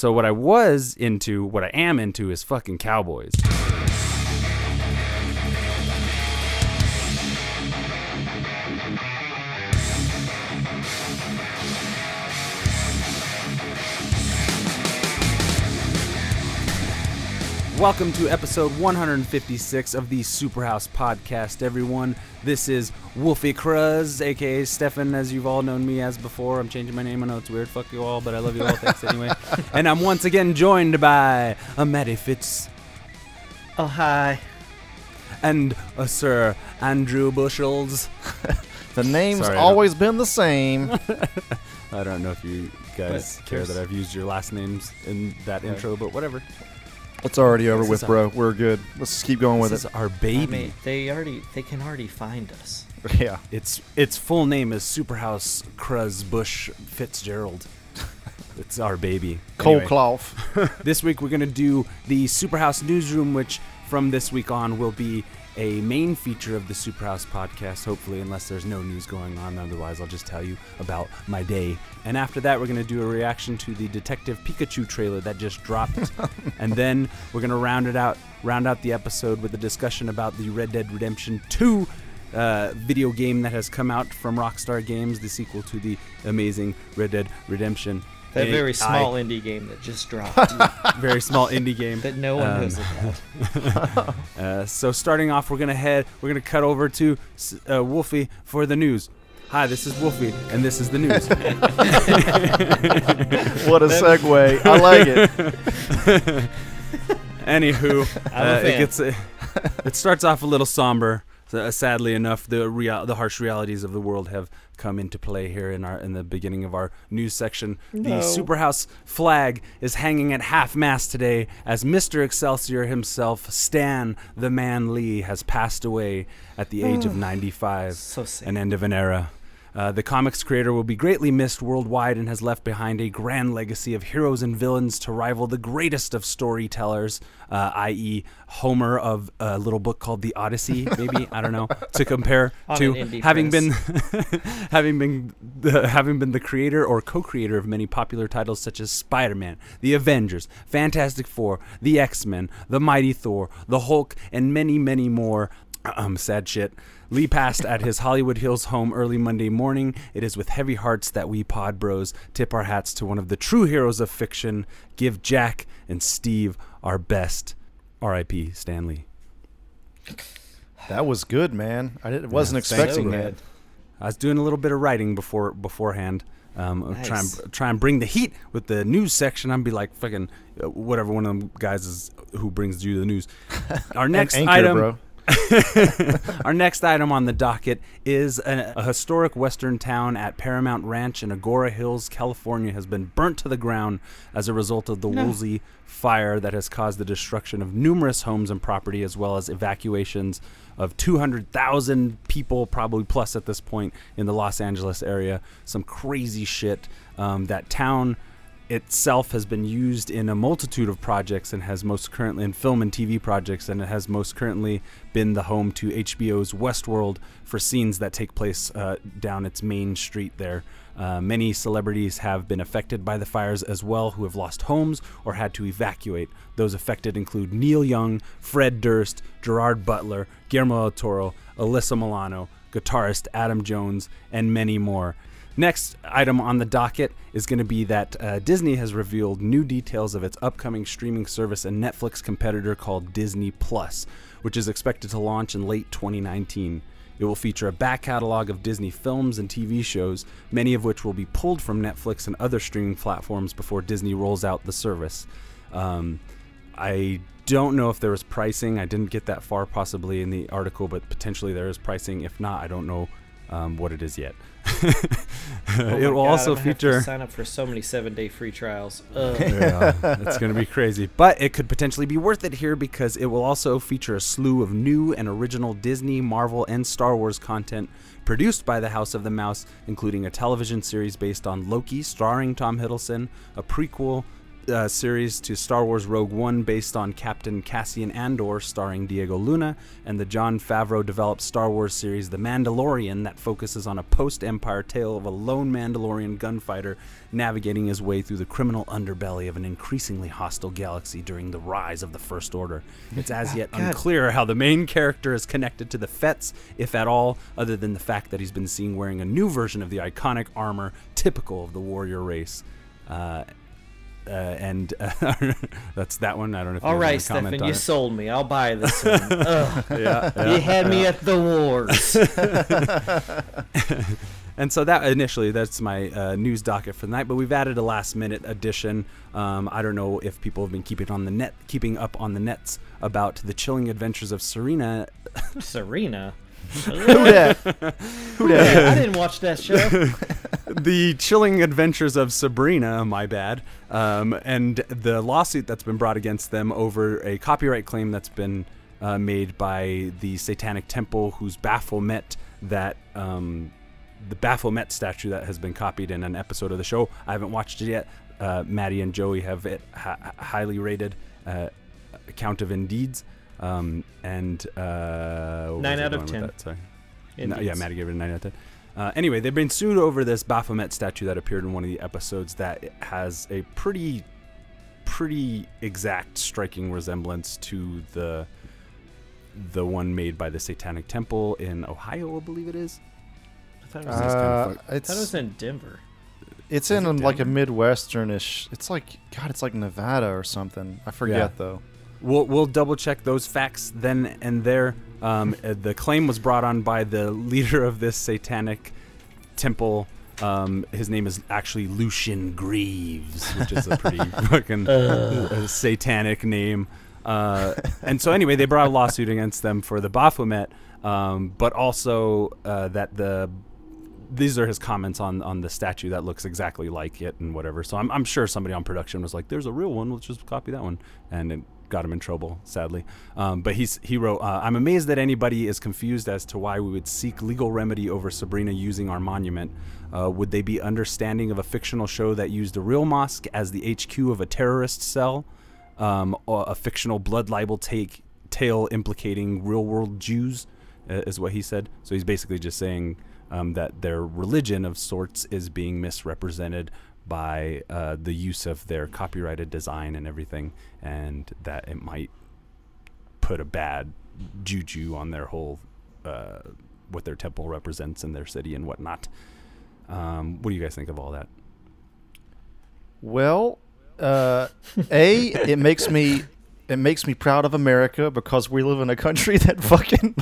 so what I was into, what I am into, is fucking cowboys. Welcome to episode 156 of the Superhouse Podcast, everyone. This is Wolfie Cruz, aka Stefan, as you've all known me as before. I'm changing my name. I know it's weird. Fuck you all, but I love you all. Thanks anyway. And I'm once again joined by a Matty Fitz Oh hi. and a Sir Andrew Bushels. The name's Sorry, always been the same. I don't know if you guys But care that I've used your last names in that intro, but whatever. It's already over This with, is bro. We're good. Let's just keep going with it. This it. is our baby. I mean, they already they can already find us. yeah. Its its full name is Superhouse Cruz Bush Fitzgerald. it's our baby. Cold Anyway, cloth. This week we're gonna do the Superhouse newsroom, which from this week on will be a main feature of the Superhouse podcast. Hopefully, unless there's no news going on, otherwise I'll just tell you about my day. And after that, we're gonna do a reaction to the Detective Pikachu trailer that just dropped, and then we're gonna round it out, round out the episode with a discussion about the Red Dead Redemption 2 uh, video game that has come out from Rockstar Games, the sequel to the amazing Red Dead Redemption. That A- very I- small indie game that just dropped very small indie game. that no one Um, knows about. Uh, so starting off, we're gonna head, we're gonna cut over to uh, Wolfie for the news. Hi, this is Wolfie, and this is the news. what a segue. I like it. Anywho, I'm a uh, it gets it starts off a little somber. Uh, sadly enough, the real, the harsh realities of the world have come into play here in our in the beginning of our news section. The No. Superhouse flag is hanging at half mast today as Mr. Excelsior himself, Stan the Man Lee, has passed away at the age of 95. So sad. an end of an era. Uh, the comics creator will be greatly missed worldwide and has left behind a grand legacy of heroes and villains to rival the greatest of storytellers, uh, i.e., Homer of a little book called The Odyssey, maybe I don't know, to compare to having been having been the, having been the creator or co-creator of many popular titles such as Spider-Man, The Avengers, Fantastic Four, The X-Men, The Mighty Thor, The Hulk, and many many more. Um, sad shit. Lee passed at his Hollywood Hills home early Monday morning. It is with heavy hearts that we Pod Bros tip our hats to one of the true heroes of fiction. Give Jack and Steve our best. R.I.P. Stanley. That was good, man. I didn't, wasn't thank expecting so that. I was doing a little bit of writing before beforehand. Um, I'll try and try and bring the heat with the news section. I'd be like fucking uh, whatever one of them guys is who brings you the news. Our An next anchor, item, bro. our next item on the docket is a, a historic western town at Paramount Ranch in Agoura Hills, California, has been burnt to the ground as a result of the Woolsey fire that has caused the destruction of numerous homes and property, as well as evacuations of 200,000 people, probably plus at this point, in the Los Angeles area. Some crazy shit. Um, that town itself has been used in a multitude of projects and has most currently in film and TV projects, and it has most currently been the home to HBO's Westworld for scenes that take place uh, down its main street there. Uh, many celebrities have been affected by the fires as well, who have lost homes or had to evacuate. Those affected include Neil Young, Fred Durst, Gerard Butler, Guillermo del Toro, Alyssa Milano, guitarist Adam Jones, and many more. Next item on the docket is going to be that uh, Disney has revealed new details of its upcoming streaming service and Netflix competitor called Disney Plus, which is expected to launch in late 2019. It will feature a back catalog of Disney films and TV shows, many of which will be pulled from Netflix and other streaming platforms before Disney rolls out the service. Um, I don't know if there was pricing. I didn't get that far possibly in the article, but potentially there is pricing. If not, I don't know um, what it is yet. Oh it will God, also I'm gonna have to feature. sign up for so many seven day free trials. Yeah, it's going to be crazy. But it could potentially be worth it here because it will also feature a slew of new and original Disney, Marvel, and Star Wars content produced by the House of the Mouse, including a television series based on Loki starring Tom Hiddleston, a prequel uh, series to Star Wars Rogue One, based on Captain Cassian Andor, starring Diego Luna, and the Jon Favreau developed Star Wars series The Mandalorian, that focuses on a post Empire tale of a lone Mandalorian gunfighter navigating his way through the criminal underbelly of an increasingly hostile galaxy during the rise of the First Order. It's as yet God. unclear how the main character is connected to the Fetts, if at all, other than the fact that he's been seen wearing a new version of the iconic armor typical of the warrior race. Uh, uh, and uh, that's that one. I don't know if All you right, guys wanna comment Stefan, you it. sold me. I'll buy this one. Ugh. yeah, you had me at the wars. And so that initially, that's my uh, news docket for the night. But we've added a last minute addition. Um, I don't know if people have been keeping on the net, keeping up on the nets about the chilling adventures of Serena. Serena. Who that? Who that? I didn't watch that show. the chilling adventures of Sabrina, my bad, um, and the lawsuit that's been brought against them over a copyright claim that's been uh, made by the Satanic Temple, whose Baphomet that um, the Baphomet statue that has been copied in an episode of the show. I haven't watched it yet. Uh, Maddie and Joey have it hi- highly rated. Uh, account of Indeeds. Um, and uh, Nine out of 10. that? Sorry. No, yeah, Indeeds. Maddie gave it a 9 out of 10. Uh, anyway, they've been sued over this Baphomet statue that appeared in one of the episodes that has a pretty, pretty exact, striking resemblance to the the one made by the Satanic Temple in Ohio, I believe it is. I thought it was, Uh, kinda fuck- I thought it was it's in Denver. it's is in it like a midwesternish. It's like God. It's like Nevada or something. I forget Yeah. though. We'll, we'll double check those facts then and there. Um, uh, the claim was brought on by the leader of this satanic temple. Um, his name is actually Lucien Greaves, which is a pretty fucking uh, satanic name. Uh, and so anyway, they brought a lawsuit against them for the Baphomet, um, but also uh, that the these are his comments on on the statue that looks exactly like it and whatever. So I'm, I'm sure somebody on production was like, "There's a real one. Let's just copy that one," and it got him in trouble, sadly. Um, but he's he wrote, uh, "I'm amazed that anybody is confused as to why we would seek legal remedy over Sabrina using our monument. Uh, would they be understanding of a fictional show that used a real mosque as the HQ of a terrorist cell, um, a fictional blood libel take tale implicating real world Jews?" uh, is what he said. So he's basically just saying um, that their religion of sorts is being misrepresented by uh, the use of their copyrighted design and everything, and that it might put a bad juju on their whole uh, what their temple represents in their city and whatnot. Um, what do you guys think of all that? Well, uh, a it makes me it makes me proud of America because we live in a country that fucking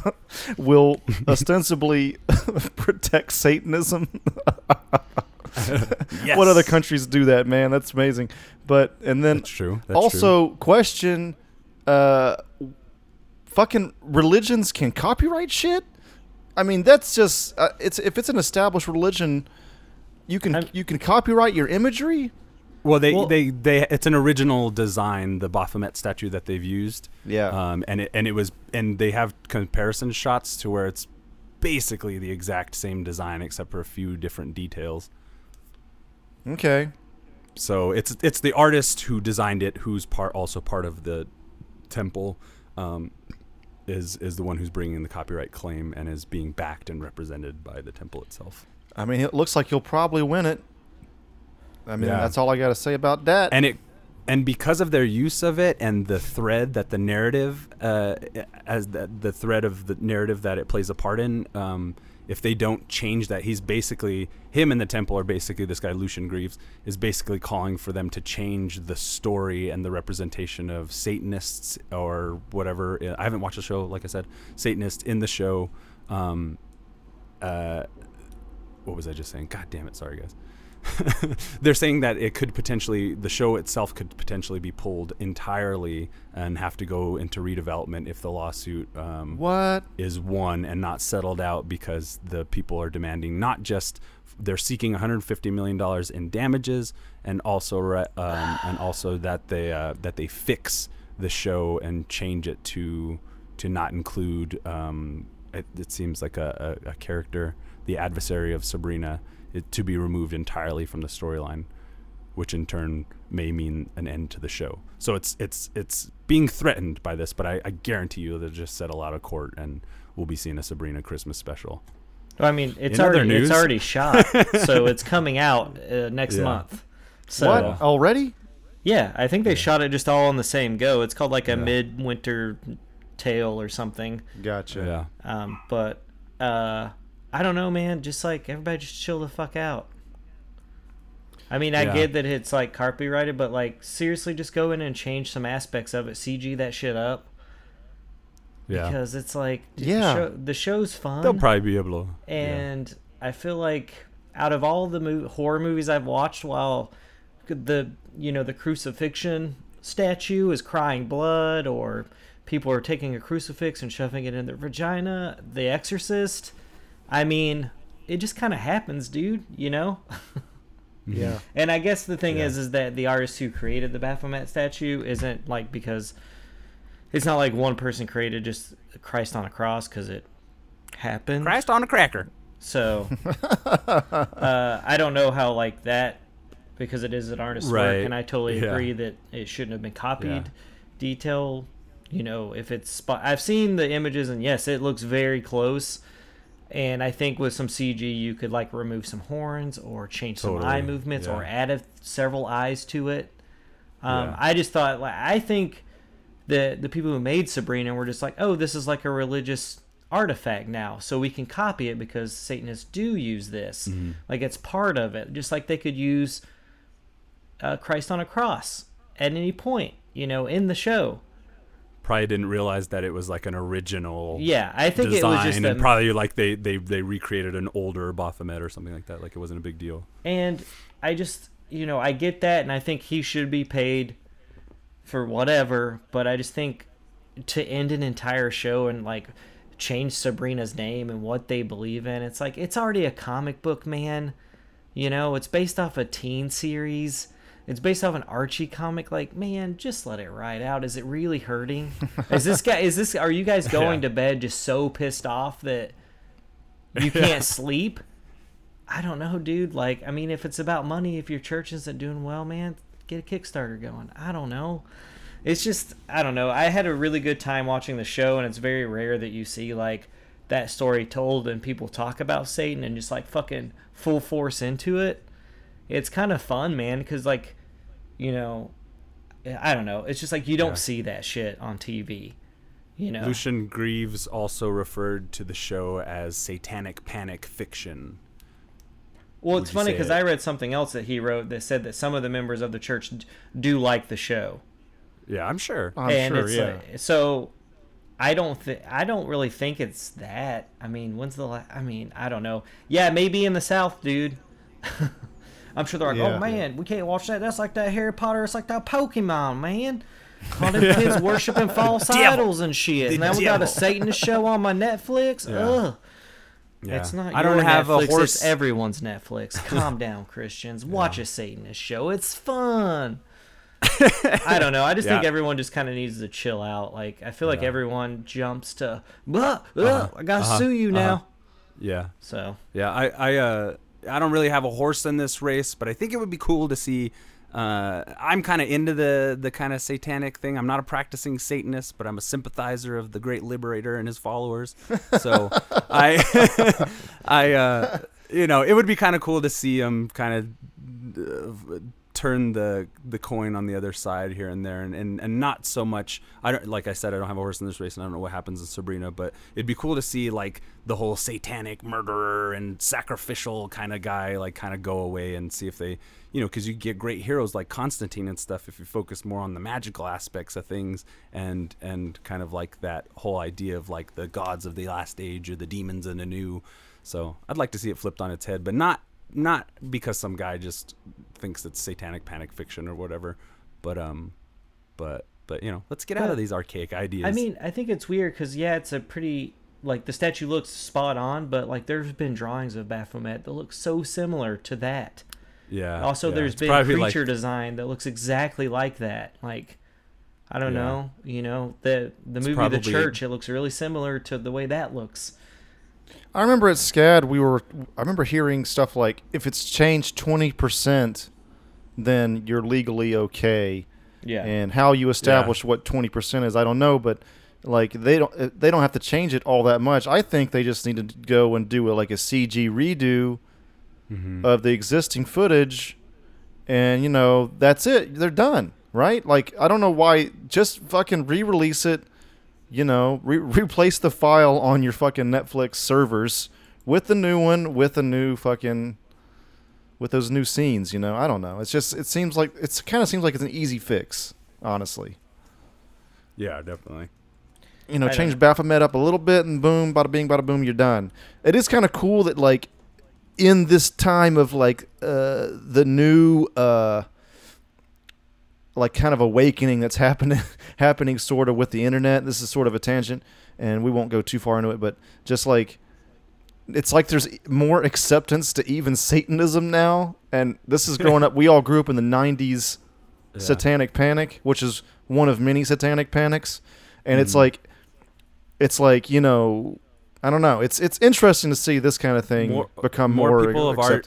will ostensibly protect Satanism. Yes, What other countries do that, man? That's amazing. But and then That's true. That's true. also question, uh, fucking religions can copyright shit. I mean, that's just uh, it's if it's an established religion, you can I'm- you can copyright your imagery. Well, they, Well- they, they, it's an original design, the Baphomet statue that they've used. Yeah. Um, and it, and it was, and they have comparison shots to where it's basically the exact same design except for a few different details. Okay. So it's, it's the artist who designed it, who's part, also part of the temple, um, is, is the one who's bringing in the copyright claim and is being backed and represented by the temple itself. I mean, it looks like you'll probably win it. I mean, Yeah. that's all I got to say about that. and it and because of their use of it and the thread that the narrative uh, as the, the thread of the narrative that it plays a part in um, if they don't change that he's basically him and the temple are basically this guy lucien greaves is basically calling for them to change the story and the representation of satanists or whatever. I haven't watched the show like i said satanist in the show. Um, uh, what was i just saying? God damn it. Sorry guys they're saying that it could potentially the show itself could potentially be pulled entirely and have to go into redevelopment if the lawsuit um, what? is won and not settled out because the people are demanding not just they're seeking 150 million dollars in damages and also re- um, and also that they uh, that they fix the show and change it to to not include um, it, it seems like a, a, a character the adversary of Sabrina it, to be removed entirely from the storyline which in turn may mean an end to the show. So it's it's it's being threatened by this, but I, I guarantee you they'll just settle out of court and we'll be seeing a Sabrina Christmas special. Well, I mean, it's In already news- it's already shot, so it's coming out uh, next Yeah. month. So what already? yeah, I think they shot it just all on the same go. It's called like a Yeah. midwinter tale or something. Gotcha. Yeah. Um, but uh, I don't know, man. Just like everybody, just chill the fuck out. I mean, I Yeah. get that it's like copyrighted, but like seriously, just go in and change some aspects of it. CG that shit up Yeah. because it's like Yeah. the, show, the show's fun. They'll probably be able to. yeah. and I feel like out of all the mo- horror movies I've watched, while the you know the crucifixion statue is crying blood, or people are taking a crucifix and shoving it in their vagina, The Exorcist, I mean, it just kind of happens, dude. You know. Yeah. And I guess the thing Yeah. is, is that the artist who created the Baphomet statue isn't like because it's not like one person created just Christ on a cross because it happened. Christ on a cracker. So uh, I don't know how like that because it is an artist's Right. work, and I totally Yeah. agree that it shouldn't have been copied. Yeah. Detail, you know, if it's spot. I've seen the images, and yes, it looks very close. And I think with some CG, you could like remove some horns or change some Totally, eye movements or add a, several eyes to it. Um, Yeah. I just thought, like, I think the the people who made Sabrina were just like, oh, this is like a religious artifact now, so we can copy it because Satanists do use this. Mm-hmm. Like it's part of it, just like they could use uh, Christ on a cross at any point, you know, in the show. Probably didn't realize that it was like an original. Yeah, I think design, it was just and probably like they, they they recreated an older Baphomet or something like that. Like it wasn't a big deal. And I just, you know, I get that, and I think he should be paid for whatever. But I just think to end an entire show and like change Sabrina's name and what they believe in, it's like it's already a comic book, man. You know, it's based off a teen series. It's based off an Archie comic. Like, man, just let it ride out. Is it really hurting? is this guy? Is this? Are you guys going Yeah. to bed just so pissed off that you can't sleep? I don't know, dude. Like, I mean, if it's about money, if your church isn't doing well, man, get a Kickstarter going. I don't know. It's just, I don't know. I had a really good time watching the show, and it's very rare that you see like that story told and people talk about Satan and just like fucking full force into it. It's kind of fun, man, because like, you know, I don't know. It's just like you don't Yeah. see that shit on TV. You know, Lucien Greaves also referred to the show as satanic panic fiction. Well, Would it's funny because it- I read something else that he wrote that said that some of the members of the church d- do like the show, Yeah, I'm sure. I'm and sure. Yeah. like, so. I don't think I don't really think it's that. I mean, when's the la- I mean, I don't know. Yeah, maybe in the South, dude. I'm sure they're like, Yeah. oh man, we can't watch that. That's like that Harry Potter. It's like that Pokemon, man. All them kids worshiping false devil. idols and shit. The and now we got a devil. Satanist show on my Netflix. Yeah. Ugh. yeah. It's not. I don't have Netflix, a horse. It's everyone's Netflix. Calm down, Christians. Watch a Satanist show. It's fun. I don't know. I just think everyone just kind of needs to chill out. Like I feel like Yeah. everyone jumps to, "Blah, ugh, Uh-huh, I gotta uh-huh, sue you now. uh-huh. yeah, So yeah. I I uh I don't really have a horse in this race, but I think it would be cool to see. Uh, I'm kind of into the the kind of satanic thing. I'm not a practicing Satanist, but I'm a sympathizer of the great liberator and his followers. So I I uh, you know it would be kind of cool to see him kind of uh, turn the the coin on the other side here and there and, and and not so much I don't like I said I don't have a horse in this race and I don't know what happens in Sabrina but it'd be cool to see like the whole satanic murderer and sacrificial kind of guy like kind of go away and see if they you know because you get great heroes like Constantine and stuff if you focus more on the magical aspects of things and and kind of like that whole idea of like the gods of the last age or the demons in a new. So I'd like to see it flipped on its head but not not because some guy just thinks it's satanic panic fiction or whatever but um but but you know let's get out of these archaic ideas I mean, I think it's weird because yeah, it's a pretty like the statue looks spot on, but like there's been drawings of Baphomet that look so similar to that. yeah Also, yeah. there's It's been creature like, design that looks exactly like that. Like, I don't Yeah. know, you know, the the movie The Church. It looks really similar to the way that looks. I remember at SCAD we were. I remember hearing stuff like if it's changed twenty percent, then you're legally okay. Yeah. And how you establish what 20% is, I don't know, but like they don't uh, they don't have to change it all that much. I think they just need to go and do a, like a CG redo Mhm. of the existing footage and you know, that's it. They're done, right? Like I don't know why just fucking re-release it, you know, re- replace the file on your fucking Netflix servers with the new one with a new fucking with those new scenes, you know. I don't know. It's just it seems like it's kind of seems like it's an easy fix, honestly. yeah, definitely. You know, I change Baphomet up a little bit and boom, bada bing, bada boom, you're done. It is kind of cool that like in this time of like uh the new uh like kind of awakening that's happening happening sort of with the internet. This is sort of a tangent and we won't go too far into it, but just like it's like there's more acceptance to even Satanism now. And this is growing up. We all grew up in the 90s Yeah. satanic panic, which is one of many satanic panics. And it's Mhm. like, it's like, you know, I don't know. It's it's interesting to see this kind of thing More- become more more, people of our-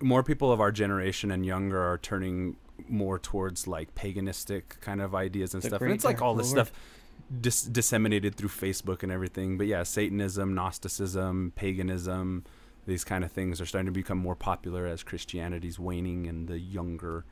more people of our generation and younger are turning more towards like paganistic kind of ideas and The stuff. And it's like all this Lord. stuff dis- disseminated through Facebook and everything. But yeah, Satanism, Gnosticism, paganism, these kind of things are starting to become more popular as Christianity's waning in the younger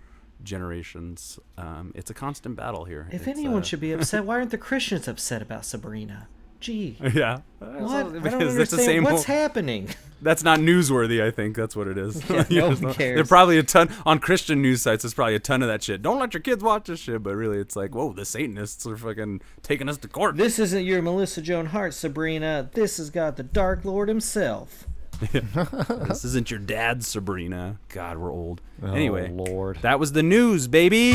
generations. Um, it's a constant battle here. if It's, anyone uh, should be upset, why aren't the Christians upset about Sabrina? Gee. yeah, What? Well, I don't understand. it's the same. What's whole- happening? That's not newsworthy. I think that's what it is. Yeah, You no one There cares. probably a ton on Christian news sites. There's probably a ton of that shit. Don't let your kids watch this shit. But really, it's like, whoa, the Satanists are fucking taking us to court. This isn't your Melissa Joan Hart, Sabrina. This has got the Dark Lord himself. this isn't your dad, Sabrina. God, we're old. Oh, anyway, oh, Lord. that was the news, baby.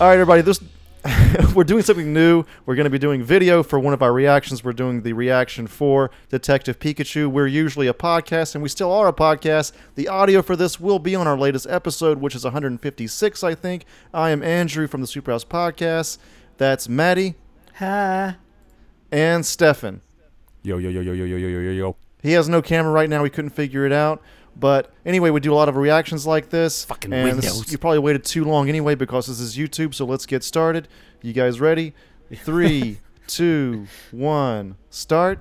All right, everybody. This we're doing something new. We're going to be doing video for one of our reactions. We're doing the reaction for Detective Pikachu. We're usually a podcast, and we still are a podcast. The audio for this will be on our latest episode, which is 156, I think. I am Andrew from the Superhouse Podcast. That's Maddie Hi. and Stefan. Yo, yo, yo, yo, yo, yo, yo, yo, yo, yo. He has no camera right now. We couldn't figure it out. But anyway, we do a lot of reactions like this. Fucking and this- Windows. you probably waited too long anyway because this is YouTube. So let's get started. You guys ready? Three, two, one, start.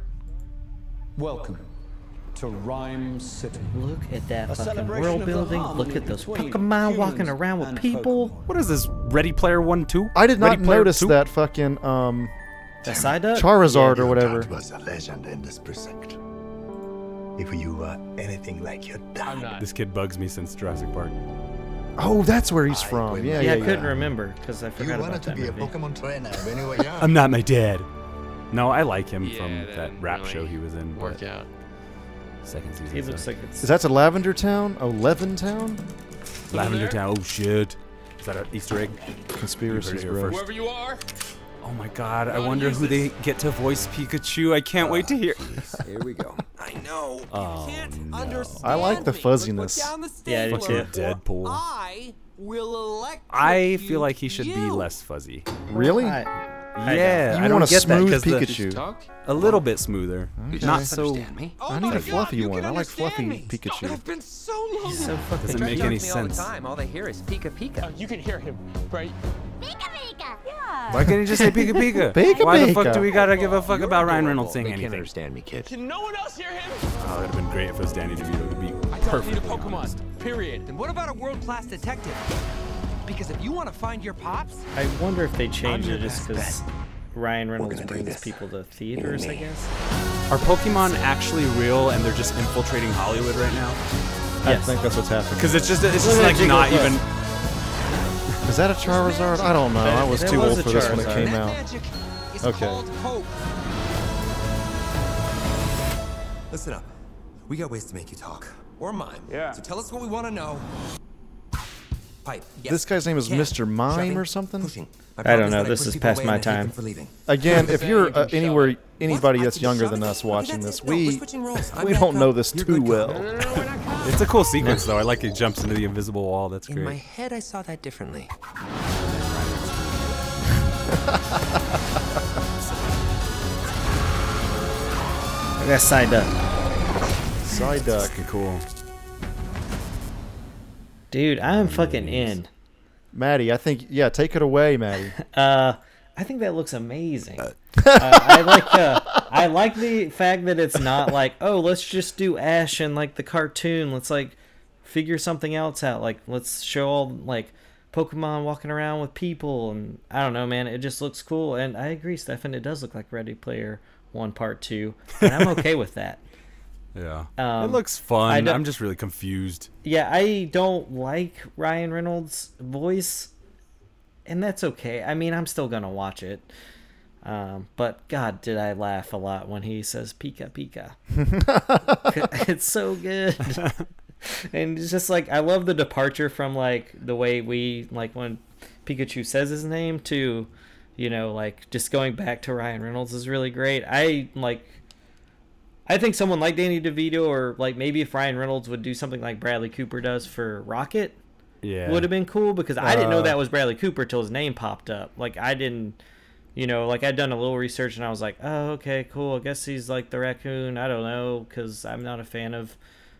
Welcome to Ryme City. Look at that A fucking celebration world of the building. harmony Look at those between Pokemon walking humans around with and people. Pokemon. What is this? Ready Player One, Two? I did not Ready Player notice Two? that fucking um, That side duck? Charizard or whatever. Dad was a legend in this precinct. If you were anything like your dad, This kid bugs me since Jurassic Park. Oh, that's where he's I from. Yeah, Yeah, yeah, I couldn't remember because I forgot you forgot wanted about to that be a. Pokemon trainer when you were young. I'm not my dad. No, I like him Yeah, from that that rap really show he was in. Work but out. Second season. He looks so. like it's. Is that to Lavender Town? Oh, Levin Town? Lavender there? Town. Oh shit! Is that an Easter egg? Conspiracy, here bro. Whoever you are, Oh my god! I wonder who they get to voice Pikachu. I can't wait to oh, hear. Here we go. I know. Oh, can't no. understand I like the me. fuzziness. Down the Yeah, I do stapler, too. or Deadpool. I will elect. I feel like he should be less fuzzy. Really? I, I Yeah, You I don't want a get that smooth 'cause the- Pikachu. a little bit smoother, Okay. not so. Me? Oh I my need a God, fluffy you one. I like fluffy me. Pikachu. It's been so long. He's so fucking. Doesn't make any to me all the time. All they hear is Pika Pika. Oh, you can hear him, right? Pika Pika. Yeah. Why can't he just say Pika Pika? Pika Why the fuck do we gotta give a fuck about Ryan Reynolds saying They can't understand me, kid. Can no one else hear him? Oh, that'd have been great if it was Danny DeVito to be I don't need a Pokemon. Period. Then what about a world-class detective? Because if you want to find your pops, I wonder if they changed it just because Ryan Reynolds brings this. people to theaters, I guess. Are Pokemon actually real and they're just infiltrating Hollywood right now? I think that's what's happening. Because it's just it's just like not Bell. even. Is that a Charizard? I don't know. I was There too was old for this when it came out. Okay. hope. Listen up. We got ways to make you talk. Or mime. Yeah. So tell us what we want to know. Pipe. Yes. This guy's name is Can. Mr. Mime Shoving. or something? Pushing. My I don't know. This is past my and I hate them time. Again, if you're uh, anywhere anybody I that's younger than us watching this. No, we're we switching roles. I'm we bad don't know this too well. It's a cool sequence though. I like it jumps into the invisible wall. That's great. In my head, I saw that differently. I got side duck. Side duck. Fucking cool. Dude, I'm fucking in. Maddie, I think yeah, take it away, Maddie. Uh, I think that looks amazing. Uh, I like uh, I like the fact that it's not like oh let's just do Ash and like the cartoon. Let's like figure something else out. Like let's show all like Pokemon walking around with people and I don't know, man. It just looks cool. And I agree, Stefan. It does look like Ready Player One Part Two, and I'm okay with that. Yeah. Um, it looks fun. I'm just really confused. Yeah, I don't like Ryan Reynolds' voice, and that's okay. I mean, I'm still gonna watch it. Um, but God, did I laugh a lot when he says "Pika Pika." it's so good, and it's just like I love the departure from like the way we like when Pikachu says his name to, you know, like just going back to Ryan Reynolds is really great. I like I think someone like Danny DeVito or like maybe if Ryan Reynolds would do something like Bradley Cooper does for Rocket Yeah. would have been cool because I didn't know Uh, that was Bradley Cooper till his name popped up. Like I didn't you know, like I'd done a little research and I was like, "Oh, okay, cool. I guess he's like the raccoon. I don't know cuz I'm not a fan of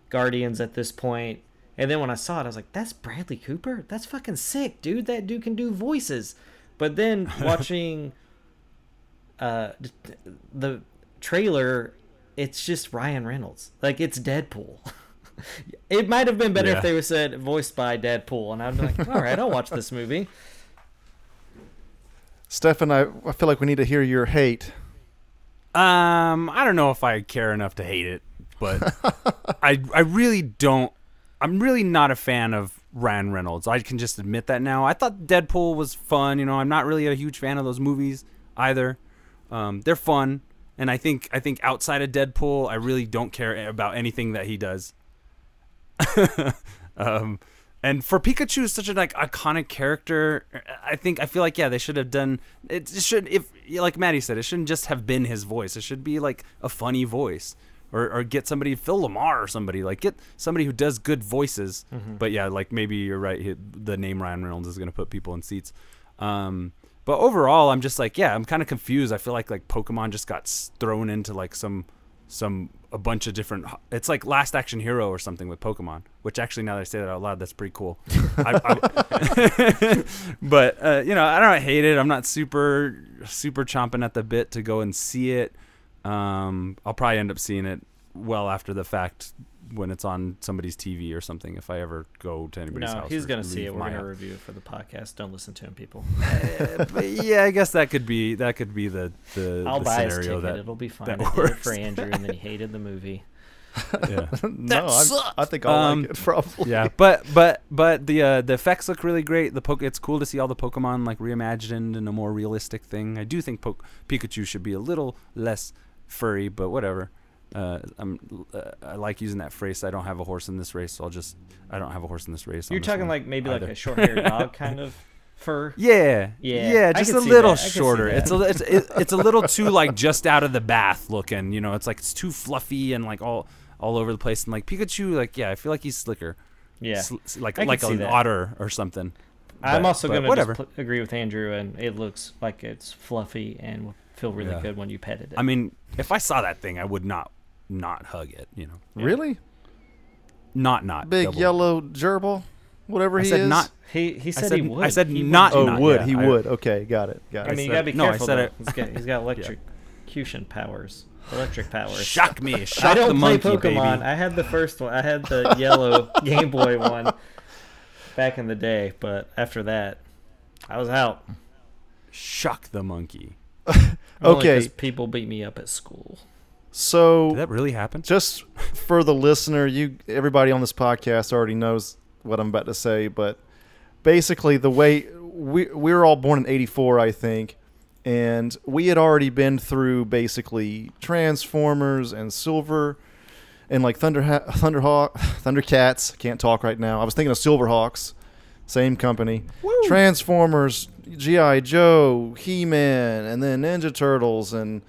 Guardians at this point." And then when I saw it, I was like, "That's Bradley Cooper? That's fucking sick, dude. That dude can do voices." But then watching uh the trailer it's just Ryan Reynolds. Like it's Deadpool. it might have been better Yeah. if they were said voiced by Deadpool, and I'd be like, all right, I'll watch this movie. Stefan, I, I feel like we need to hear your hate. Um, I don't know if I care enough to hate it, but I I really don't. I'm really not a fan of Ryan Reynolds. I can just admit that now. I thought Deadpool was fun. You know, I'm not really a huge fan of those movies either. Um, they're fun, and I think I think outside of Deadpool, I really don't care about anything that he does. um, and for Pikachu is such a like iconic character. I think I feel like yeah they should have done it. Should if like Maddie said, it shouldn't just have been his voice. It should be like a funny voice, or or get somebody Phil LaMarr or somebody like get somebody who does good voices. But yeah, like maybe you're right. The name Ryan Reynolds is gonna put people in seats. Um, but overall, I'm just like yeah, I'm kind of confused. I feel like like Pokemon just got thrown into like some some a bunch of different it's like last action hero or something with pokemon which actually now that i say that out loud that's pretty cool. I, I, but uh, you know i don't hate it. I'm not super super chomping at the bit to go and see it. Um, i'll probably end up seeing it well after the fact when it's on somebody's tv or something if i ever go to anybody's No, house he's gonna see it. We're my gonna house. review it for the podcast. Don't listen to him, people. but yeah i guess that could be that could be the the, I'll the buy his scenario ticket. that It'll be fine. that I did it works. for Andrew, and then he hated the movie. yeah no, I, I think I'll Um, like it probably. yeah, but but but the uh, the effects look really great. The poke, it's cool to see all the Pokemon like reimagined in a more realistic thing. I do think po- Pikachu should be a little less furry, but whatever. Uh, I'm uh, I like using that phrase. I don't have a horse in this race, so I'll just I don't have a horse in this race. You're this talking like maybe like a short-haired dog kind of fur. Yeah, Yeah, yeah, just a little that. I could see shorter. It's a it's it, it's a little too like just out of the bath looking. You know, it's like it's too fluffy and like all all over the place. And like Pikachu, like yeah, I feel like he's slicker. Yeah. Sl- like like an that. otter or something. I'm But- also gonna whatever. Just pl- agree with Andrew, and it looks like it's fluffy and will feel really Yeah. good when you petted it. I mean, if I saw that thing, I would not not hug it. You know, Really? not not Big double. yellow gerbil, whatever I he said is. not. he he I said said he would. I said He would. not. Oh, not, would yeah, he I- would? Okay, got it. Got I it. mean, you gotta be no, I said though. it- He's got he's got electrocution powers, electric powers. Shock me, shock I don't the play monkey, Pokemon. baby. I had the first one. I had the yellow Game Boy one back in the day, but after that, I was out. Shock the monkey. Only Okay. 'cause people beat me up at school. So Did that really happen? just for the listener, you everybody on this podcast already knows what I'm about to say, but basically the way we we were all born in 84, I think, and we had already been through basically Transformers and Silver and like Thunder Thunderhawk Thundercats, can't talk right now. I was thinking of Silverhawks, same company. Transformers, GI Joe, He-Man, and then Ninja Turtles and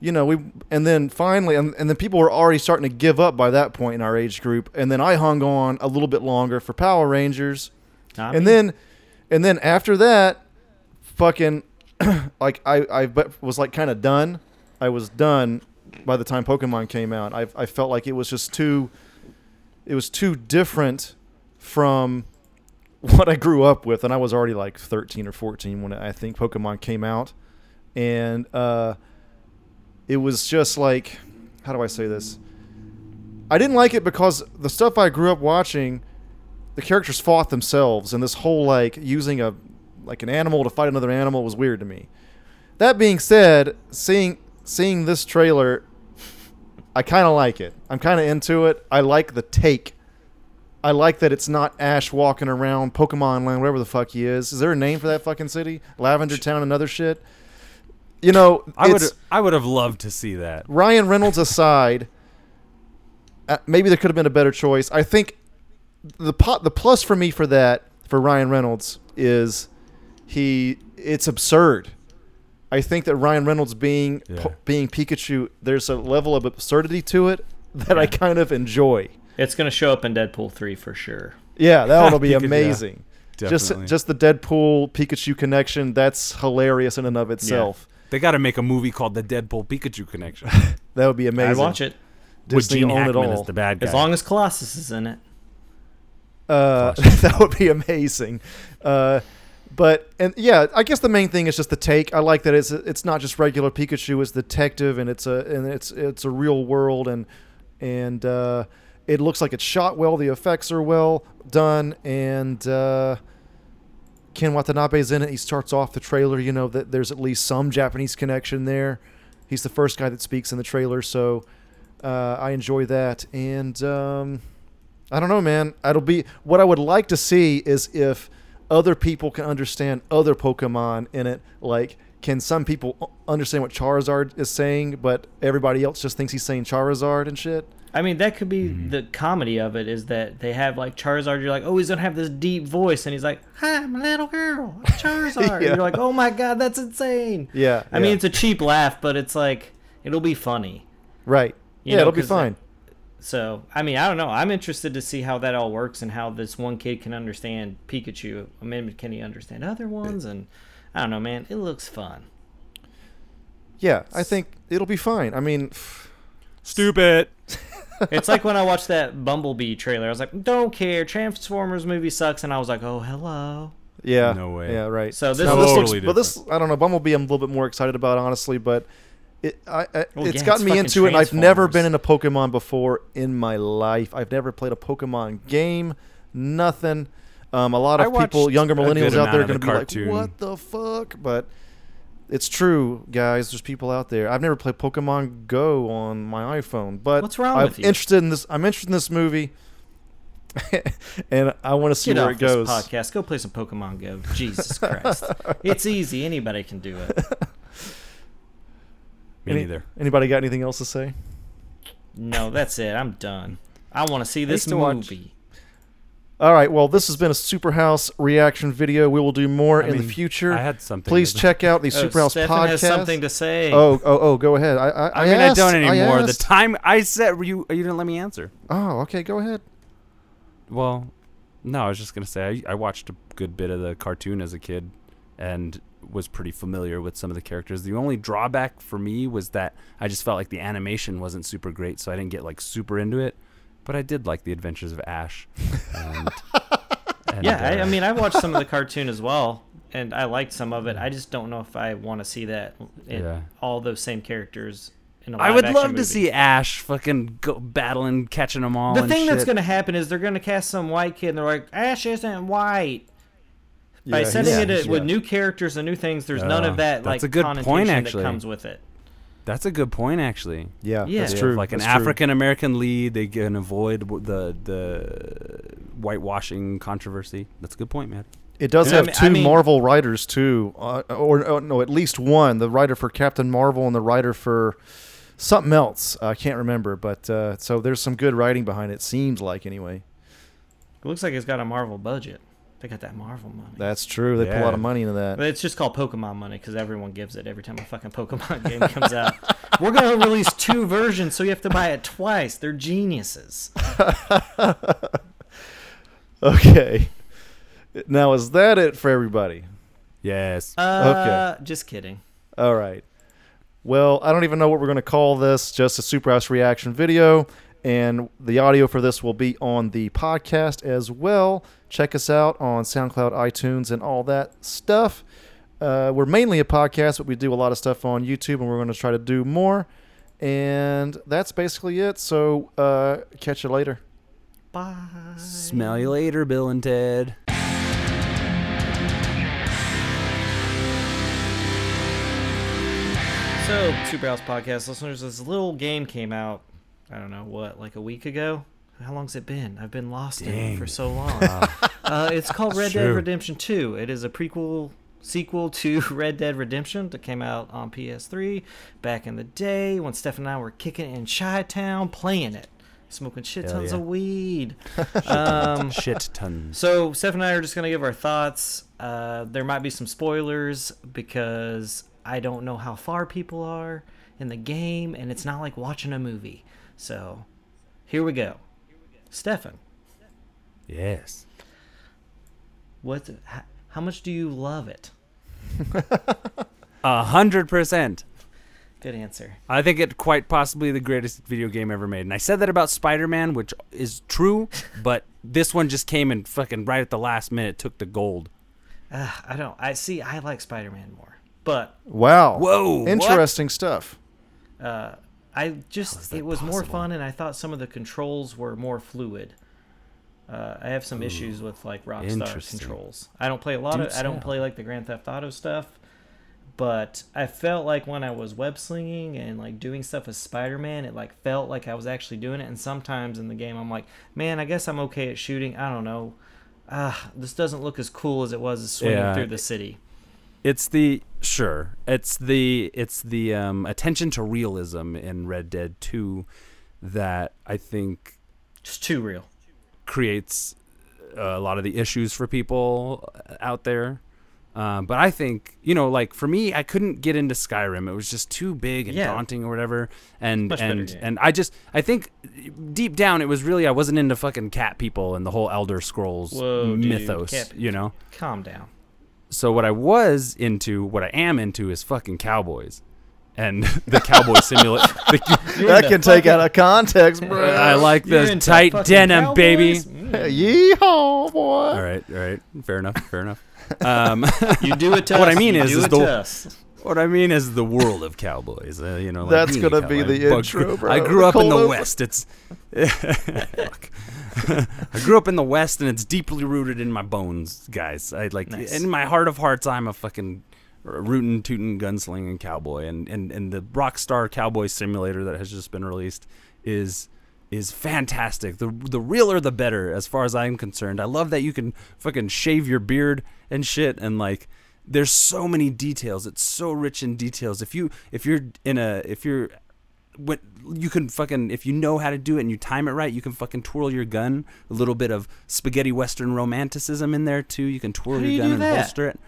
you know, we and then finally, and, and then people were already starting to give up by that point in our age group. And then I hung on a little bit longer for Power Rangers, and then, and then after that, fucking, like I I but was like kind of done. I was done by the time Pokemon came out. I I felt like it was just too, it was too different from what I grew up with, and I was already like 13 or 14 when I think Pokemon came out, and uh, it was just like, how do I say this? I didn't like it because the stuff I grew up watching, the characters fought themselves, and this whole like using a like an animal to fight another animal was weird to me. That being said, seeing seeing this trailer, I kind of like it. I'm kind of into it. I like the take. I like that it's not Ash walking around Pokemon Land, wherever the fuck he is. Is there a name for that fucking city? Lavender Town another shit. You know, I would I would have loved to see that. Ryan Reynolds aside, uh, maybe there could have been a better choice. I think the pot, the plus for me for that for Ryan Reynolds is he it's absurd. I think that Ryan Reynolds being Yeah. po- being Pikachu, there's a level of absurdity to it that I kind of enjoy. It's gonna show up in Deadpool three for sure. Yeah, that'll be Pikachu, yeah. amazing. Just just the Deadpool Pikachu connection, that's hilarious in and of itself. They got to make a movie called The Deadpool Pikachu Connection. That would be amazing. I'd watch it With Disney Gene own it Hackman all. as the bad guy. as long as Colossus is in it. Uh, that would be amazing. Uh, but and yeah, I guess the main thing is just the take. I like that it's it's not just regular Pikachu; it's detective, and it's a and it's it's a real world, and and uh, it looks like it's shot well. The effects are well done, and uh, Ken Watanabe's in it. He starts off the trailer, you know, that there's at least some Japanese connection there. He's the first guy that speaks in the trailer, so uh, I enjoy that. And um, I don't know, man. It'll be what I would like to see is if other people can understand other Pokemon in it. Like, can some people understand what Charizard is saying, but everybody else just thinks he's saying Charizard and shit? I mean, that could be Mm-hmm. the comedy of it is that they have like Charizard. You're like, oh, he's gonna have this deep voice, and he's like, "Hi, I'm a little girl, I'm Charizard." Yeah. You're like, oh my god, that's insane. Yeah, I mean, it's a cheap laugh, but it's like it'll be funny. Right. You yeah, know, it'll be fine. So, I mean, I don't know. I'm interested to see how that all works and how this one kid can understand Pikachu. I mean, can he understand other ones? And I don't know, man. It looks fun. Yeah, I think it'll be fine. I mean, Stupid. It's like when I watched that Bumblebee trailer. I was like, don't care. Transformers movie sucks. And I was like, oh, hello. yeah. No way. Yeah, right. So this No, is- looks, Totally but this, I don't know. Bumblebee, I'm a little bit more excited about, honestly. But it, I, I Well, it's yeah, gotten it's me into it. And I've never been in a Pokemon before in my life. I've never played a Pokemon game. Nothing. Um, a lot of people, younger millennials out there, are going to be like, "What the fuck?" But it's true, guys. There's people out there. I've never played Pokemon Go on my iPhone, but What's wrong I'm with you? interested in this. I'm interested in this movie, and I want to see Get where off it goes. this podcast. Go play some Pokemon Go. Jesus Christ. it's easy. Anybody can do it. Me Any- neither. Anybody got anything else to say? No, that's it. I'm done. I want to see this used to watch- movie. All right. Well, this has been a Superhouse reaction video. We will do more I in mean, the future. I had something. Please check out the Oh, Superhouse Stefan podcast. has something to say. Oh, oh, oh! Go ahead. I, I, I mean, asked, I don't anymore. the time I said you, you didn't let me answer. Oh, okay. Go ahead. Well, no, I was just gonna say I, I watched a good bit of the cartoon as a kid, and was pretty familiar with some of the characters. The only drawback for me was that I just felt like the animation wasn't super great, so I didn't get like super into it. But I did like the Adventures of Ash. And, and, yeah, I, uh, I mean, I watched some of the cartoon as well, and I liked some of it. I just don't know if I want to see that in Yeah. all those same characters in a I would live-action love to see Ash fucking go battling, catching them all. The and thing that's going to happen is they're going to cast some white kid, and they're like, Ash isn't white. By Yeah, setting he's- it with new characters and new things, there's none of that that's like a good connotation point, that actually. comes with it. That's a good point, actually. Yeah, Yeah. that's true. Like an That's true. African American lead, they can avoid w- the the whitewashing controversy. That's a good point, man. It does I have mean- two I mean- Marvel writers too, uh, or, or no, at least one. The writer for Captain Marvel and the writer for something else. I can't remember, but uh, so there's some good writing behind it. Seems like anyway. It looks like it's got a Marvel budget. They got that Marvel money. That's true. They put a lot of money into that. But it's just called Pokemon money because everyone gives it every time a fucking Pokemon game comes out. We're gonna release two versions, so you have to buy it twice. They're geniuses. Okay. Now is that it for everybody? Yes. Uh, just kidding. All right. Well, I don't even know what we're going to call this. Just a Super Superhouse reaction video. And the audio for this will be on the podcast as well. Check us out on SoundCloud, iTunes, and all that stuff. Uh, we're mainly a podcast, but we do a lot of stuff on YouTube, and we're going to try to do more. And that's basically it. So uh, catch you later. Bye. Smell you later, Bill and Ted. So, Super House Podcast listeners, this little game came out, I don't know, what, like a week ago? How long's it been? I've been lost in it for so long. uh, it's called Red Dead Redemption 2. It is a prequel sequel to Red Dead Redemption that came out on PS3 back in the day when Steph and I were kicking in Chi Town playing it, smoking shit Hell tons yeah. of weed. um, Shit tons. so Steph and I are just gonna give our thoughts. Uh, there might be some spoilers because I don't know how far people are in the game, and it's not like watching a movie. So here we go. Stefan, Yes. what? How, how much do you love it? A hundred percent. Good answer. I think it quite possibly the greatest video game ever made. And I said that about Spider-Man, which is true, but this one just came and fucking right at the last minute took the gold. Uh, I don't. I see. I like Spider-Man more, but Wow. Whoa, what? Interesting stuff. uh, I just it was more fun, and I thought some of the controls were more fluid. Uh, I have some issues with like Rockstar controls. I don't play a lot Do of. I don't play like the Grand Theft Auto stuff, but I felt like when I was web slinging and like doing stuff as Spider-Man, it like felt like I was actually doing it. And sometimes in the game, I'm like, man, I guess I'm okay at shooting. I don't know. Ah, this doesn't look as cool as it was swinging Yeah. through the city. It's the sure. It's the it's the um, attention to realism in Red Dead 2 that I think Just too real. creates a lot of the issues for people out there. Um, but I think you know, like for me, I couldn't get into Skyrim. It was just too big and Yeah. daunting or whatever. And Much and and I just I think deep down it was really I wasn't into fucking cat people and the whole Elder Scrolls Whoa, mythos. cat- You know. Calm down. So what I was into, what I am into, is fucking cowboys, and the cowboy simulator. That can take out of context, bro. I like You're the tight fucking denim, baby. cowboys? Mm. Yeehaw, boy. All right, all right, fair enough, fair enough. Um, You do it to What. I mean you is- do is it the- to us. what I mean is the world of cowboys. Uh, you know, like That's gonna be the I intro, bro. I grew up in the open. West. It's fuck. I grew up in the West, and it's deeply rooted in my bones, guys. I like Nice. in my heart of hearts, I'm a fucking rootin' tootin' gunslinging cowboy, and and and the Rockstar Cowboy Simulator that has just been released is is fantastic. The the realer the better, as far as I'm concerned. I love that you can fucking shave your beard and shit, and like there's so many details. It's so rich in details. If you if you're in a if you're what you can fucking if you know how to do it and you time it right, you can fucking twirl your gun. A little bit of spaghetti western romanticism in there too. You can twirl your you gun and that? holster it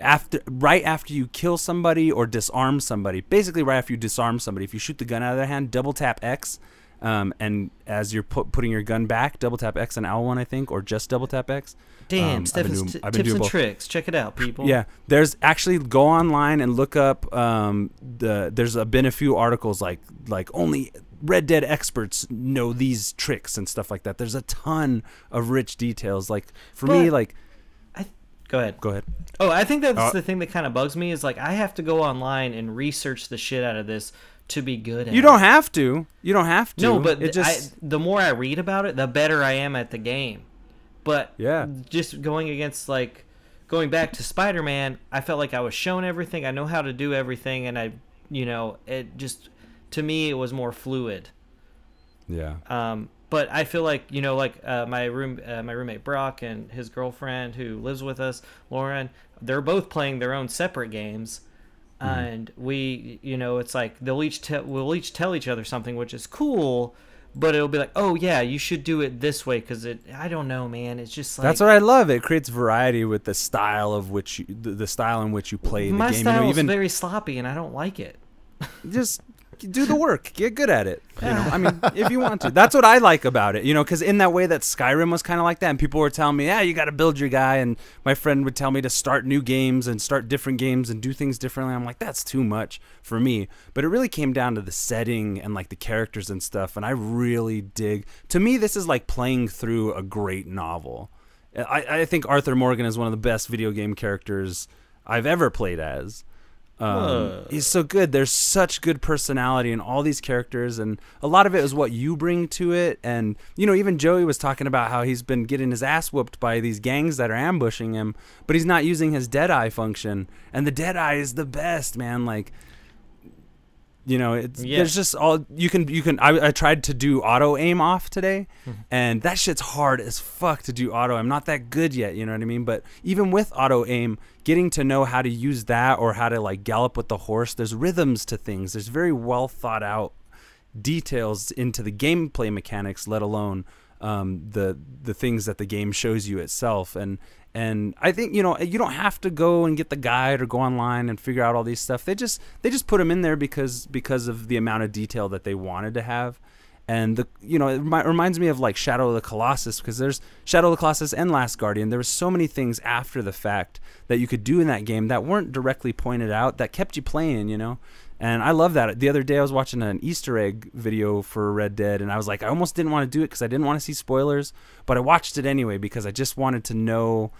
after right after you kill somebody or disarm somebody. Basically, right after you disarm somebody, if you shoot the gun out of their hand, double tap X. Um, and as you're put, putting your gun back, double tap X and L1, I think, or just double tap X. Damn, Um, I've been Stefan's doing- t- I've been tips and both. tricks. Check it out, people. Yeah, there's actually go online and look up um, the. There's a, been a few articles like like only Red Dead experts know these tricks and stuff like that. There's a ton of rich details. Like for me, like I, go ahead. go ahead. Oh, I think that's Uh, the thing that kind of bugs me is like I have to go online and research the shit out of this to be good at You don't have to. You don't have to. No, but it just I, the more I read about it, the better I am at the game. But Yeah. just going against like going back to Spider-Man, I felt like I was shown everything. I know how to do everything, and I, you know, it just to me it was more fluid. yeah. Um, but I feel like you know, like uh, my room, uh, my roommate Brock and his girlfriend who lives with us, Lauren. They're both playing their own separate games, Mm-hmm. and we, you know, it's like they'll each tell we'll each tell each other something, which is cool. But it'll be like, oh yeah, you should do it this way because it. I don't know, man. It's just like That's what I love. It creates variety with the style of which you, the, the style in which you play the my game. style you know, is even very sloppy, and I don't like it. just do the work, get good at it. You know, I mean, if you want to. That's what I like about it. You know, because in that way that Skyrim was kind of like that, and people were telling me, yeah, you got to build your guy, and my friend would tell me to start new games and start different games and do things differently. I'm like, that's too much for me. But it really came down to the setting and like the characters and stuff, and I really dig. To me, this is like playing through a great novel. I, I think Arthur Morgan is one of the best video game characters I've ever played as. Um, he's so good. There's such good personality in all these characters, and a lot of it is what you bring to it. And you know, even Joey was talking about how he's been getting his ass whooped by these gangs that are ambushing him, but he's not using his dead eye function. And the dead eye is the best, man. Like, you know, it's Yeah. there's just all you can you can. I, I tried to do auto aim off today, mm-hmm. and that shit's hard as fuck to do auto. I'm not that good yet, you know what I mean? But even with auto aim, getting to know how to use that or how to like gallop with the horse, there's rhythms to things. There's very well thought out details into the gameplay mechanics, let alone um, the the things that the game shows you itself. And and I think you know you don't have to go and get the guide or go online and figure out all these stuff. They just they just put them in there because because of the amount of detail that they wanted to have. And the you know it remi- reminds me of like Shadow of the Colossus because there's Shadow of the Colossus and Last Guardian. There were so many things after the fact that you could do in that game that weren't directly pointed out that kept you playing. You know, and I love that. The other day I was watching an Easter egg video for Red Dead, and I was like, I almost didn't want to do it because I didn't want to see spoilers, but I watched it anyway because I just wanted to know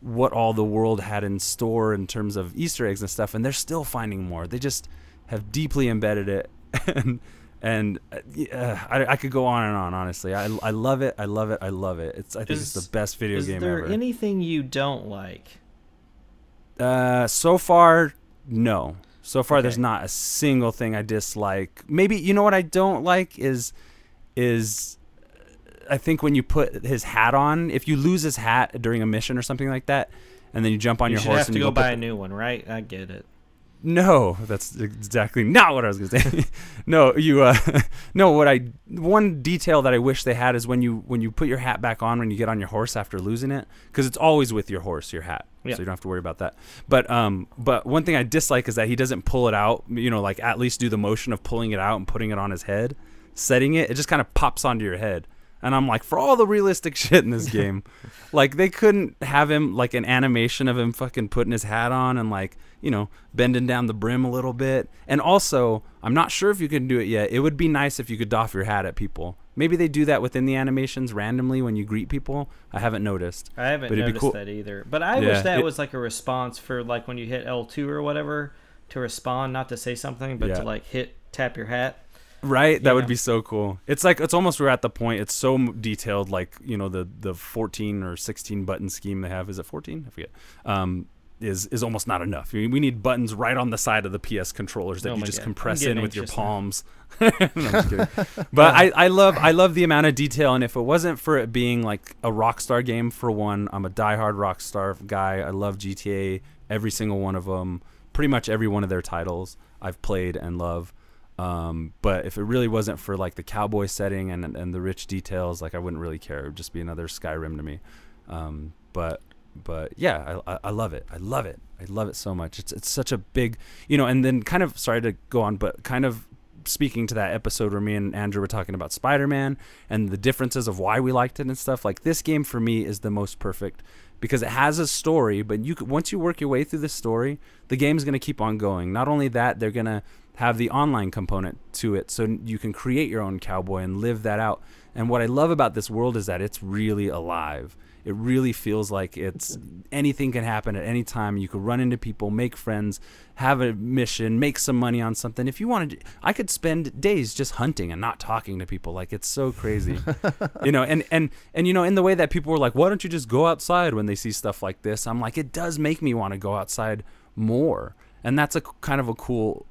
what all the world had in store in terms of Easter eggs and stuff. And they're still finding more. They just have deeply embedded it, and and uh, I, I could go on and on. Honestly, I, I love it. I love it. I love it. It's I think it's the best video game ever Is there anything you don't like? Uh, so far, no. So far, there's not a single thing I dislike. Maybe you know what I don't like is is I think when you put his hat on, if you lose his hat during a mission or something like that, and then you jump on you your horse have and to you go put buy a new one, right? I get it. No, that's exactly not what I was gonna say. no, you. Uh, no, what I one detail that I wish they had is when you when you put your hat back on when you get on your horse after losing it, because it's always with your horse, your hat, Yeah. so you don't have to worry about that. But um, but one thing I dislike is that he doesn't pull it out. You know, like at least do the motion of pulling it out and putting it on his head, setting it. It just kind of pops onto your head. And I'm like, for all the realistic shit in this game, like they couldn't have him like an animation of him fucking putting his hat on and like you know bending down the brim a little bit. And also, I'm not sure if you can do it yet. It would be nice if you could doff your hat at people. Maybe they do that within the animations randomly when you greet people. I haven't noticed. I haven't But noticed cool- that either. But I Yeah, wish that it- was like a response for like when you hit L2 or whatever to respond, not to say something, but Yeah. to like hit tap your hat. Right, that would be so cool. It's like it's almost we're at the point. It's so detailed, like you know the the 14 or 16 button scheme they have. Is it 14? I forget. Um, is is almost not enough. We we need buttons right on the side of the PS controllers that Oh you just God. Compress in with your palms. No, I'm just kidding. but I, I love I love the amount of detail, and if it wasn't for it being like a Rockstar game, for one, I'm a diehard Rockstar guy. I love GTA, every single one of them, pretty much every one of their titles I've played and love. Um, but if it really wasn't for like the cowboy setting and and the rich details, like I wouldn't really care. It would just be another Skyrim to me. Um, but but yeah, I, I, love it. I love it. I love it so much. It's it's such a big, you know. And then kind of sorry to go on, but kind of speaking to that episode where me and Andrew were talking about Spider-Man and the differences of why we liked it and stuff. Like this game for me is the most perfect because it has a story, but you once you work your way through the story, the game's going to keep on going. Not only that, they're going to have the online component to it so you can create your own cowboy and live that out. And what I love about this world is that it's really alive. It really feels like it's anything can happen at any time. You could run into people, make friends, have a mission, make some money on something. If you wanted, I could spend days just hunting and not talking to people. Like it's so crazy, you know. And and and you know, in the way that people were like, "Why don't you just go outside when they see stuff like this?" I'm like, it does make me want to go outside more, and that's a kind of a cool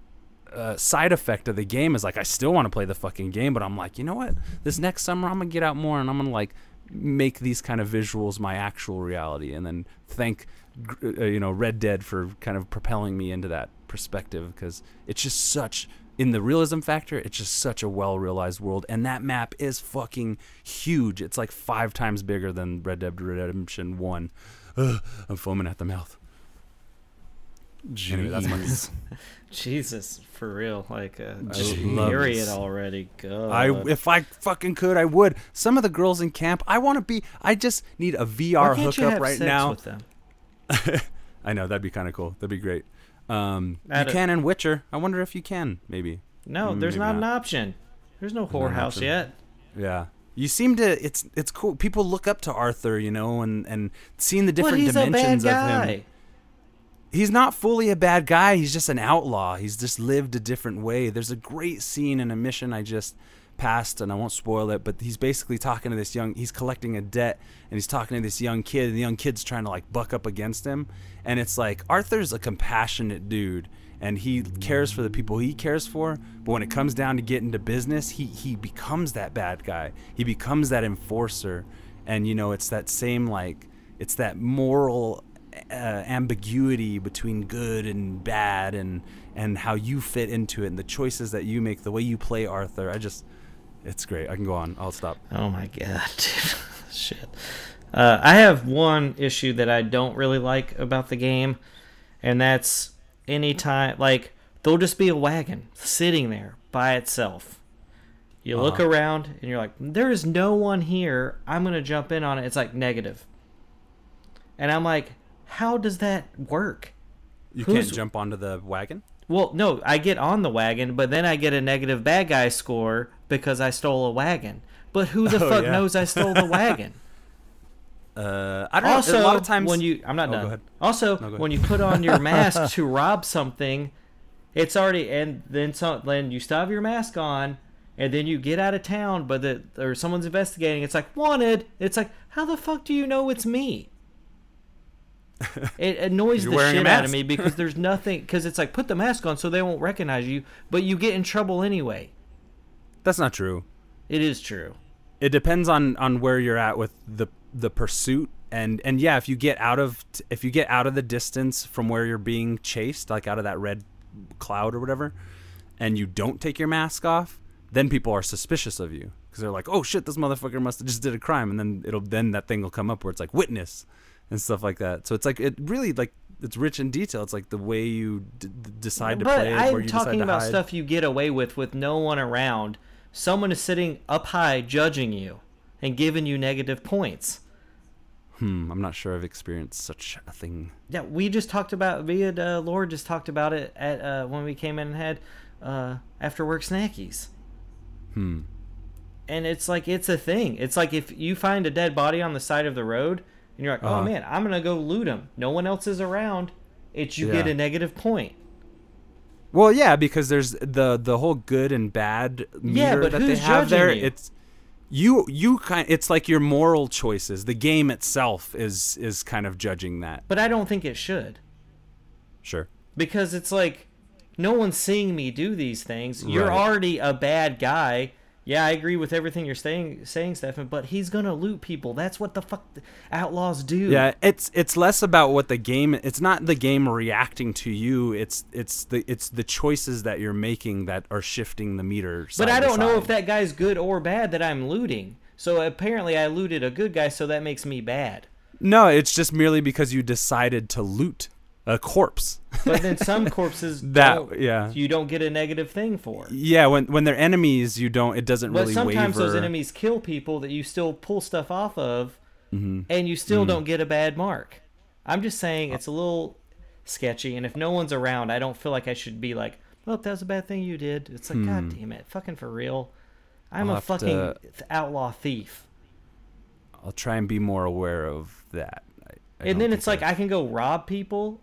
uh, side effect of the game is like I still want to play the fucking game, but I'm like, you know what? This next summer I'm gonna get out more and I'm gonna like make these kind of visuals my actual reality, and then thank uh, you know Red Dead for kind of propelling me into that perspective because it's just such in the realism factor. It's just such a well realized world, and that map is fucking huge. It's like five times bigger than Red Dead Redemption One. Ugh, I'm foaming at the mouth. Anyway, that's my Jeez. Jesus, for real. Like, uh, I just marry it already. God. I if I fucking could, I would. Some of the girls in camp, I want to be. I just need a Why VR can't you hookup have right sex now. With them? I know that'd be kind of cool. That'd be great. Um, you a- can in Witcher. I wonder if you can. Maybe. No, Mm, there's maybe not, an option. There's no not an whorehouse option. yet. Yeah. You seem to. It's it's cool. People look up to Arthur, you know, and and seeing the Well, different he's a bad dimensions of guy. him. He's not fully a bad guy. He's just an outlaw. He's just lived a different way. There's a great scene in a mission I just passed, and I won't spoil it. But he's basically talking to this young. He's collecting a debt, and he's talking to this young kid, and the young kid's trying to like buck up against him. And it's like Arthur's a compassionate dude, and he cares for the people he cares for. But when it comes down to getting to business, he he becomes that bad guy. He becomes that enforcer, and you know it's that same like it's that moral uh, ambiguity between good and bad and and how you fit into it and the choices that you make the way you play arthur i just it's great i can go on i'll stop Oh my god, shit. Uh, I have one issue that I don't really like about the game, and that's anytime like there'll just be a wagon sitting there by itself. You look Uh-huh. around and you're like, there is no one here. I'm gonna jump in on it. It's like negative. negative, and I'm like, how does that work? you Who's- can't jump onto the wagon Well, no, I get on the wagon, but then I get a negative bad guy score because I stole a wagon. But who the Oh, fuck yeah. knows I stole the wagon? uh i don't also, know a lot of times when you I'm not Oh, done. Also, No, when you put on your mask to rob something, it's already and then some then you still have your mask on and then you get out of town, but the or someone's investigating. It's like wanted. It's like how the fuck do you know it's me? It annoys the shit out of me because there's nothing because it's like put the mask on so they won't recognize you, but you get in trouble anyway. that's not true It is true. it depends on on where you're at with the the pursuit and and yeah if you get out of if you get out of the distance from where you're being chased like out of that red cloud or whatever and you don't take your mask off then people are suspicious of you because they're like oh shit this motherfucker must have just did a crime and then it'll then that thing will come up where it's like witness and stuff like that so it's like it really like it's rich in detail it's like the way you d- decide to but play it I'm talking about hide. stuff you get away with with no one around. Someone is sitting up high judging you and giving you negative points. hmm i'm not sure i've experienced such a thing Yeah, we just talked about. Me and uh, Lord just talked about it at uh, when we came in and had uh, after work snackies. hmm And it's like it's a thing. It's like if you find a dead body on the side of the road and you're like, oh Uh-huh. man, I'm gonna go loot him. No one else is around. It's you get a negative point. Well, yeah, because there's the the whole good and bad meter Yeah, but that they have there. you? It's you you kind. It's like your moral choices. The game itself is is kind of judging that. But I don't think it should. Sure. because it's like no one's seeing me do these things. You're Right. already a bad guy. Yeah, I agree with everything you're saying, saying Stefan. But he's gonna loot people. That's what the fuck the outlaws do. Yeah, it's it's less about what the game. It's not the game reacting to you. It's it's the it's the choices that you're making that are shifting the meter. but I don't know if that guy's good or bad that I'm looting. So apparently, I looted a good guy, so that makes me bad. No, it's just merely because you decided to loot a corpse. But then some corpses That- yeah. you don't get a negative thing for. yeah, when when they're enemies, you don't. It doesn't But really sometimes waver. those enemies kill people that you still pull stuff off of, Mm-hmm. and you still don't get a bad mark. I'm just saying it's a little sketchy, and if no one's around, I don't feel like I should be like, "Oh, that was a bad thing you did." It's like, God damn it, fucking for real. I'm Hmm. I'll a fucking to- outlaw thief. I'll try and be more aware of that. I, I and then it's like I can go rob people,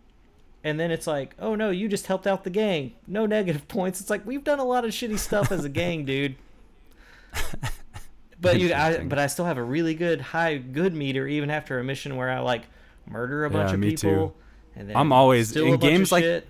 and then it's like, oh no, you just helped out the gang. No negative points. It's like we've done a lot of shitty stuff as a gang, dude. But you, I, but I still have a really good high good meter even after a mission where I like murder a bunch Yeah, of people. too. And then I'm always- in games like- shit.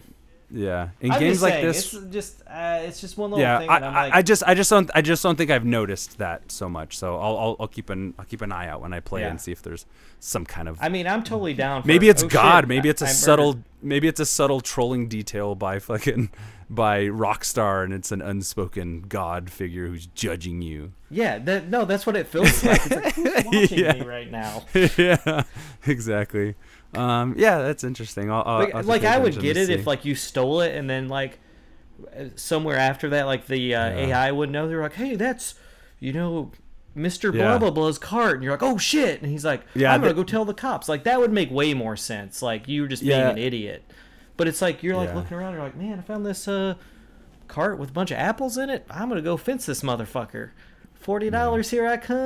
Yeah, in I'm games like saying, this. it's just uh, it's just one little Yeah, thing. I, I'm like, I just I just don't I just don't think I've noticed that so much. So I'll I'll, I'll keep an I'll keep an eye out when I play Yeah. and see if there's some kind of I mean, I'm totally down. For, maybe it's oh, shit, God, maybe it's a I murdered- subtle maybe it's a subtle trolling detail by fucking by Rockstar and it's an unspoken God figure who's judging you. Yeah, that, no, that's what it feels like. It's like who's watching Yeah. me right now? yeah, exactly. Um, yeah, that's interesting. I'll, I'll, like, I'll like I would get it see. if like you stole it and then like somewhere after that like the uh, AI would know they're like hey that's you know Mr. Blah Yeah. blah blah's cart and you're like oh shit and he's like Yeah, I'm gonna go tell the cops like that would make way more sense like you were just being Yeah. an idiot but it's like you're like Yeah. looking around you're like man I found this uh cart with a bunch of apples in it I'm gonna go fence this motherfucker forty dollars here I come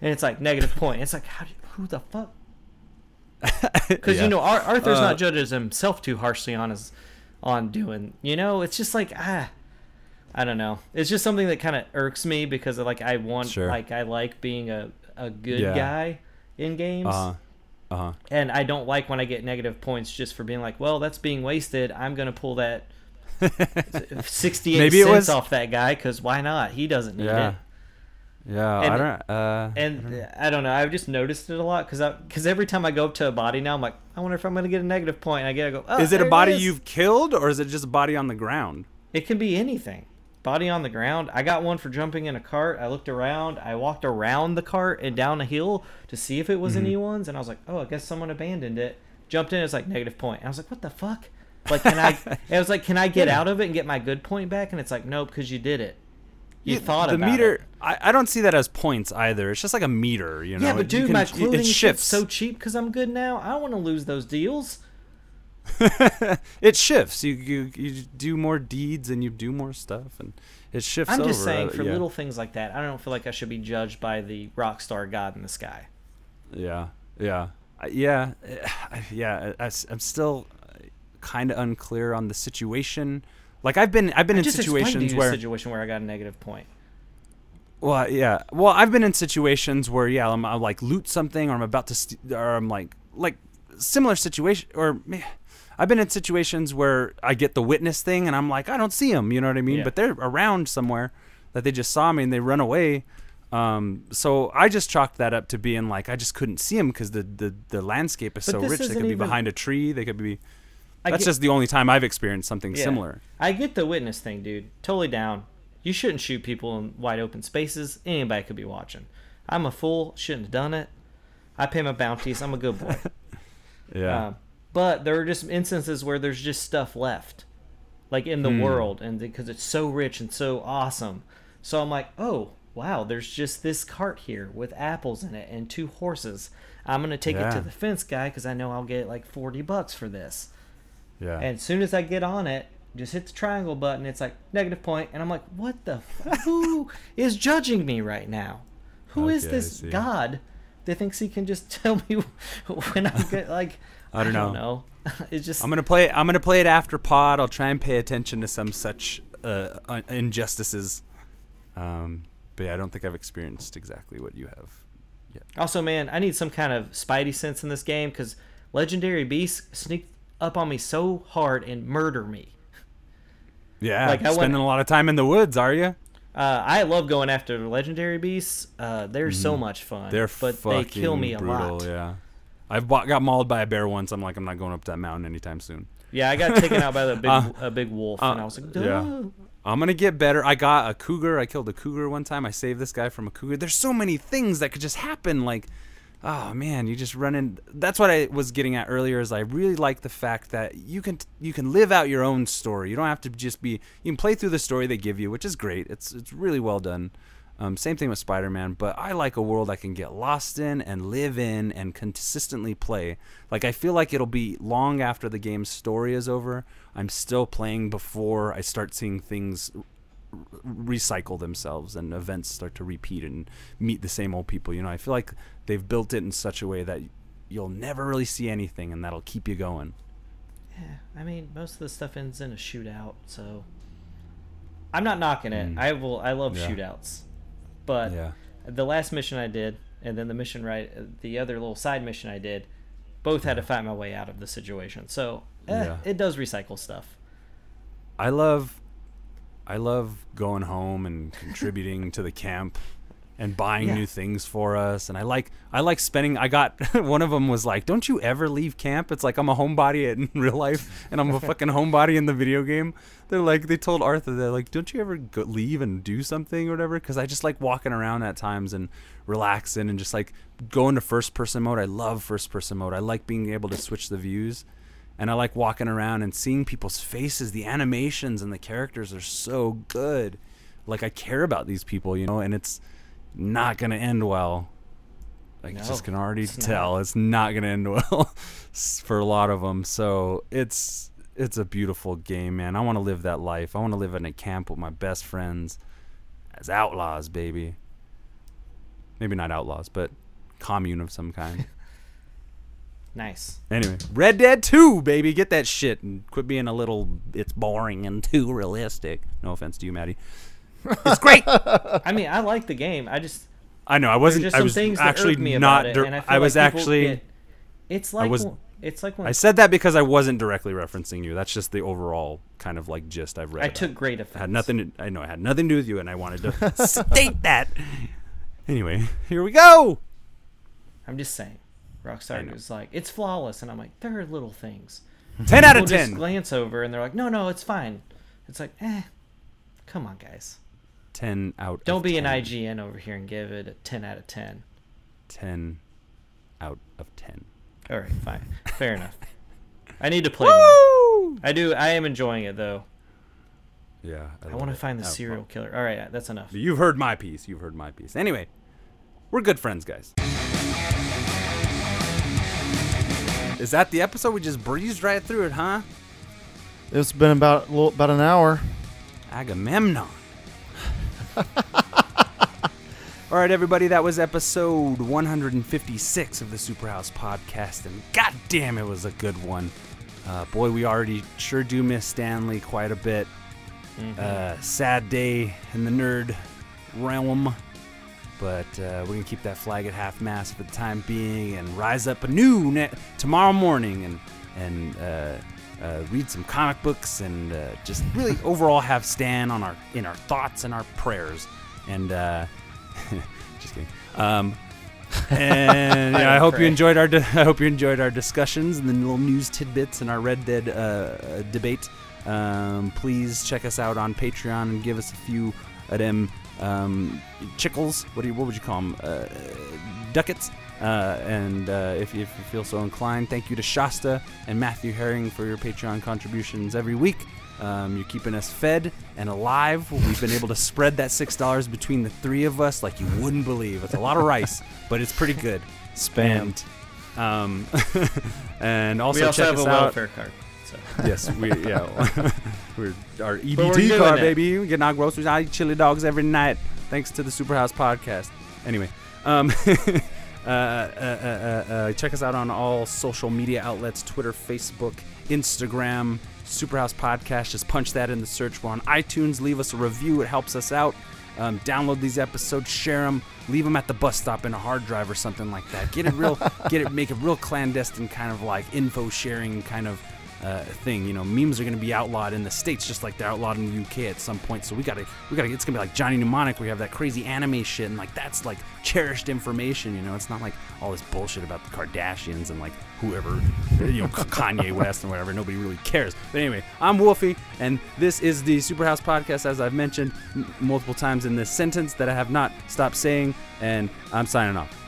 and it's like negative point it's like how do you, who the fuck because Yeah. you know Ar- Arthur's Uh, not judges himself too harshly on his on doing. You know, it's just like ah, I don't know. It's just something that kind of irks me because like I want Sure. like I like being a a good Yeah. guy in games. Uh-huh. Uh-huh. And I don't like when I get negative points just for being like, well, that's being wasted. I'm gonna pull that sixty-eight cents was- off that guy because why not? He doesn't need Yeah. it. Yeah, And- I don't. Uh, And I don't know. I've just noticed it a lot because because every time I go up to a body now, I'm like, I wonder if I'm gonna get a negative point. And I get, I go, oh, is it a body is. you've killed, or is it just a body on the ground? It can be anything. Body on the ground. I got one for jumping in a cart. I looked around. I walked around the cart and down a hill to see if it was Mm-hmm. anyone's, and I was like, oh, I guess someone abandoned it. Jumped in. It's like negative point. And I was like, what the fuck? Like, can I? I was like, can I get out of it and get my good point back? And it's like, nope, because you did it. You thought the about meter. it. I, I don't see that as points either. It's just like a meter, you know. Yeah, but dude, can- my clothing it shifts so cheap because I'm good now. I don't want to lose those deals. it shifts. You, you you do more deeds and you do more stuff, and it shifts. I'm just over. saying, for yeah. little things like that, I don't feel like I should be judged by the Rockstar god in the sky. Yeah, yeah, yeah, yeah. I, am still kind of unclear on the situation. Like I've been, I've been I in situations where, a situation where I got a negative point. well, yeah, well, I've been in situations where, yeah, I'm, I like loot something, or I'm about to, st- or I'm like, like similar situation, or meh, I've been in situations where I get the witness thing, and I'm like, I don't see them, you know what I mean? Yeah. But they're around somewhere that they just saw me and they run away. Um, so I just chalked that up to being like I just couldn't see them because the, the the landscape is But so rich. They could be even- behind a tree. They could be. I That's get- just the only time I've experienced something Yeah. similar. I get the witness thing, dude. Totally down. You shouldn't shoot people in wide open spaces. Anybody could be watching. I'm a fool. Shouldn't have done it. I pay my bounties. I'm a good boy. Yeah. Um, but there are just instances where there's just stuff left, like in the Hmm. world, and because it's so rich and so awesome. So I'm like, oh wow, there's just this cart here with apples in it and two horses. I'm gonna take it to the fence guy because I know I'll get like forty bucks for this. Yeah. And as soon as I get on it, just hit the triangle button. It's like negative point, and I'm like, what the? F- who is judging me right now? Who is Okay, I this. God that thinks he can just tell me when I get like? I don't know. know. It's just I'm gonna play. I'm gonna play it after pod. I'll try and pay attention to some such uh, injustices. Um, but yeah, I don't think I've experienced exactly what you have. yet. also, man, I need some kind of spidey sense in this game because legendary beasts sneak up on me so hard and murder me. Yeah, Like, I went- spending a lot of time in the woods, are you? Uh, I love going after the legendary beasts. Uh, they're so much fun. Mm-hmm. They're but they kill me a brutal, lot. Yeah, I've bought, got mauled by a bear once. I'm like, I'm not going up that mountain anytime soon. Yeah, I got taken out by the big Uh, a big wolf, and I was like, yeah. I'm gonna get better. I got a cougar. I killed a cougar one time. I saved this guy from a cougar. There's so many things that could just happen. Like, oh man, you just run in. That's what I was getting at earlier. Is I really like the fact that you can you can live out your own story. You don't have to just be. You can play through the story they give you, which is great. It's it's really well done. Um, same thing with Spider-Man, but I like a world I can get lost in and live in and consistently play. Like I feel like it'll be long after the game's story is over. I'm still playing before I start seeing things recycle themselves and events start to repeat and meet the same old people. You know, I feel like they've built it in such a way that you'll never really see anything, and that'll keep you going. Yeah, I mean, most of the stuff ends in a shootout, so I'm not knocking it. I will. I love Mm. Yeah. shootouts, but Yeah. the last mission I did, and then the mission right, the other little side mission I did, both had to fight my way out of the situation. So eh, Yeah. it does recycle stuff. I love, I love going home and contributing to the camp. and buying Yeah. new things for us. And i like i like spending i got one of them was like don't you ever leave camp? It's like i'm a homebody in real life and i'm a fucking homebody in the video game. They're like they told arthur they're like don't you ever go, leave and do something or whatever? Because i just like walking around at times and relaxing and just like go into first person mode. I love first person mode. I like being able to switch the views and I like walking around and seeing people's faces. The animations and the characters are so good. Like I care about these people, you know, and it's not gonna end well. Like No, just can already it's tell it's not gonna end well for a lot of them. So it's it's a beautiful game, man. I want to live that life. I want to live in a camp with my best friends as outlaws, baby. Maybe not outlaws, but commune of some kind. Nice. Anyway, Red Dead 2, baby, get that shit and quit being a little. It's boring and too realistic. No offense to you, Maddie. It's great. I mean, I like the game. I just I know I wasn't. just I some was things actually me not. about it, dir- and I, feel I was like actually. get- it's like was- it's like when I said that because I wasn't directly referencing you. That's just the overall kind of like gist I've read. I about took great It offense. had nothing. To, I know I had nothing to do with you, and I wanted to state that. Anyway, here we go. I'm just saying. I Rockstar was like, it's flawless, and I'm like, there are little things. Ten out of People just ten. glance over and they're like, no, no, it's fine. It's like, eh, come on, guys. Ten out. Don't be 10. an IGN over here and give it a 10 out of 10. Ten out of ten. All right, fine, fair enough. I need to play more. I do. I am enjoying it though. Yeah. I love want to find the serial killer. All right, that's enough. You've heard my piece. You've heard my piece. Anyway, we're good friends, guys. Is that the episode? We just breezed right through it, huh? It's been about a little, about an hour. Agamemnon. All right, everybody, that was episode 156 of the Superhouse podcast, and god damn, it was a good one. Uh, boy, we already sure do miss Stan Lee quite a bit. Uh, sad day in the nerd realm, but uh, we're gonna keep that flag at half mast for the time being, and rise up anew ne- tomorrow morning, and and uh, uh, read some comic books, and uh, just really overall have Stan on our in our thoughts and our prayers, and uh, just kidding. Um, and yeah, I hope you enjoyed our. Di- I hope you enjoyed our discussions and the little news tidbits and our Red Dead uh, debate. Um, please check us out on Patreon and give us a few of them um, chickles. What do you? What would you call them? Uh, ducats. Uh, and uh, if, you- if you feel so inclined, thank you to Shasta and Matthew Herring for your Patreon contributions every week. Um, you're keeping us fed and alive. We've been able to spread that six dollars between the three of us like you wouldn't believe. It's a lot of rice, but it's pretty good. Spammed. And, um, and also, we also check have a us out. welfare card. So. Yes, we yeah, we're our EBT it. baby. We getting our groceries. I eat chili dogs every night, thanks to the Superhouse podcast. Anyway, um, uh, uh, uh, uh, uh, check us out on all social media outlets: Twitter, Facebook, Instagram. Superhouse podcast. Just punch that in the search. We're on iTunes. Leave us a review. It helps us out. Um, download these episodes, share them, leave them at the bus stop in a hard drive or something like that. Get it real, get it, make it real clandestine kind of like info sharing kind of uh, thing. You know, memes are going to be outlawed in the states just like they're outlawed in the UK at some point. So we got to, we got to. It's going to be like Johnny Mnemonic, you have that crazy anime shit, and like that's like cherished information. You know, it's not like all this bullshit about the Kardashians and like whoever, you know, Kanye West and whatever. Nobody really cares. But anyway, I'm Wolfie, and this is the Superhouse podcast, as I've mentioned m- multiple times in this sentence that I have not stopped saying, and I'm signing off.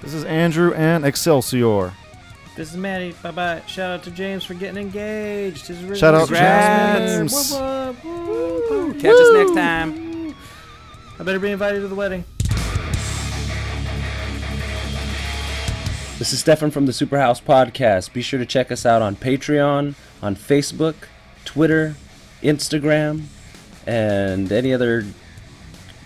This is Andrew and Excelsior. This is Maddie. Bye bye. Shout out to James for getting engaged. His Shout out to James. What, what? Woo. Catch us next time. I better be invited to the wedding. This is Stefan from the Superhouse Podcast. Be sure to check us out on Patreon, on Facebook, Twitter, Instagram, and any other